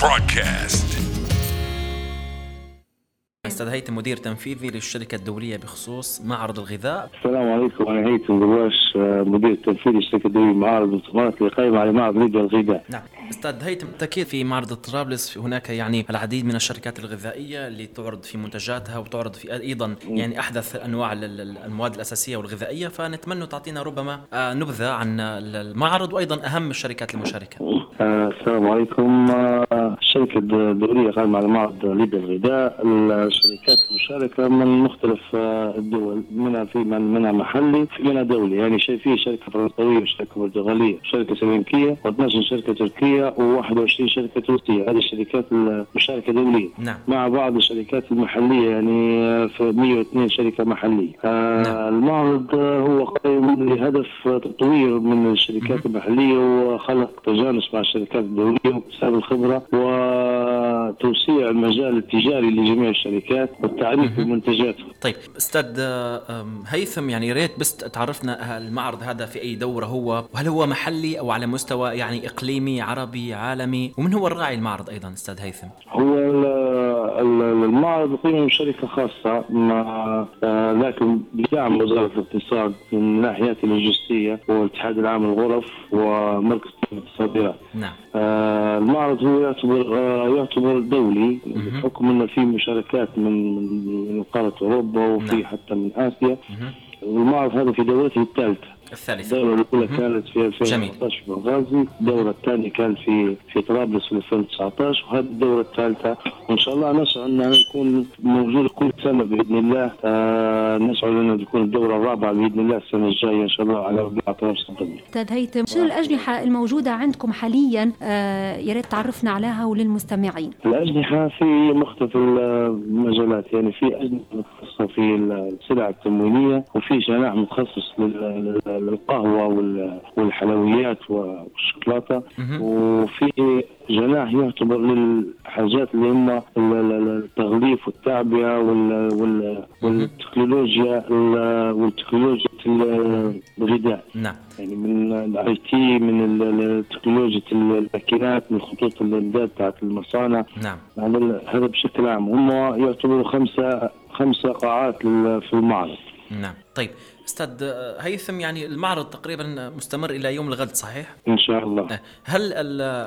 broadcast. أستاذ هيثم مدير تنفيذي للشركة الدولية بخصوص معرض الغذاء السلام عليكم أنا هيثم قواش آه، مدير التنفيذي لشركه دوليه معارض والمؤتمرات اللي قائمه على معرض ليبيا الغذاء. نعم أستاذ هيثم بالتأكيد في معرض طرابلس هناك يعني العديد من الشركات الغذائية اللي تعرض في منتجاتها وتعرض في أيضا يعني أحدث أنواع ال- ال- المواد الأساسية والغذائية فنتمنى تعطينا ربما آه، نبذة عن المعرض وأيضا أهم الشركات المشاركة. آه، السلام عليكم. الشركة الدوليه قائمه على معرض ليبيا الغذاء الشركات المشاركة من مختلف آه، الدول منها في من منها محلي في منها دولي. يعني شيء في شركة فرنسوية وشركة برتغالية وشركه سلوكيه و12 شركة تركية و21 شركة روسية. هذه الشركات المشاركة دولية. نعم. مع بعض الشركات المحلية يعني آه، في 102 شركة محلية. آه، نعم. المعرض آه، هو قائم لهدف آه، تطوير من الشركات المحلية وخلق تجانس مع الشركات الدولية واكتساب الخبرة وتوسيع المجال التجاري لجميع الشركات والتعريف بمنتجاتهم. طيب أستاذ آه، هيثم يعني ريت بس تعرفنا المعرض هذا في أي دورة هو؟ وهل هو محلي أو على مستوى يعني إقليمي عربي عالمي؟ ومن هو الراعي المعرض أيضا أستاذ هيثم؟ هو المعرض يقيم من شركة خاصة مع آه، لكن بدعم وزارة الاقتصاد من الناحية اللوجستية والاتحاد العام للغرف ومركز الصادرات. نعم آه، المعرض هو يعتبر آه، يعتبر دولي بحكم انه في مشاركات من من قارة أوروبا وفي نعم. حتى من آسيا مهم. والمعرض هذا في دورته الثالثة الثالثة. الدورة الأولى كانت في 2014 في بنغازي، الدورة الثانية كانت في في طرابلس في 2019 وهذه الدورة الثالثة وإن شاء الله نسعى أن نكون موجود كل سنة بإذن الله. آه نسعى أن تكون الدورة الرابعة بإذن الله السنة الجاية إن شاء الله على ربيع طرابلس القديم. أستاذ هيثم شنو الأجنحة الموجودة عندكم حاليا؟ آه يا ريت تعرفنا عليها وللمستمعين. الأجنحة في مختلف المجالات يعني في أجنحة متخصصة في السلع التموينية وفي جناح متخصص لل- لل- للقهوة وال- والحلويات والشوكولاتة. مهم. وفي جناح يعتبر للحاجات اللي هم ال- ال- التغليف والتعبئة وال- وال- والتكنولوجيا ال- والتكنولوجيا الغذاء. نعم. يعني من ال IT من تكنولوجيا الماكينات من خطوط الإمداد بتاعت المصانع. نعم. هذا بشكل عام. هم يعتبروا خمسة خمسة قاعات في المعرض. نعم. طيب. أستاذ هيثم يعني المعرض تقريبا مستمر إلى يوم الغد صحيح؟ إن شاء الله. آه، هل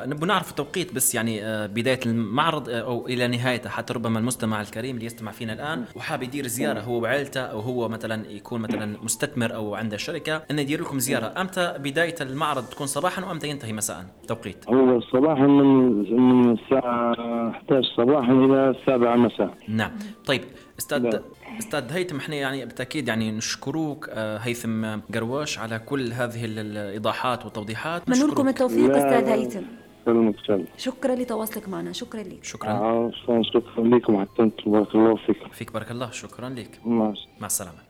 نبغى نعرف التوقيت بس يعني آه، بداية المعرض آه، أو إلى نهايته حتى ربما المستمع الكريم اللي يستمع فينا الآن وحاب يدير زيارة هو وعائلته أو هو مثلا يكون مثلا مستثمر أو عنده شركة انه يدير لكم زيارة. أمتى بداية المعرض تكون صباحا وأمتى ينتهي مساء؟ توقيت. هو صباحا من من الساعة 11 صباحا إلى السابعة مساء. نعم. طيب أستاذ نعم. أستاذ هيثم إحنا يعني بالتأكيد يعني نشكروك آه، هيثم قرواش على كل هذه ال- الإيضاحات والتوضيحات. اتمنى لكم. التوفيق. أستاذ هيثم. شكرا لتواصلك معنا. شكرا لك. شكرا. شكرا لكم. حتى بارك الله فيكم. فيك بارك الله. شكرا لك. مع السلامة. مع السلامة.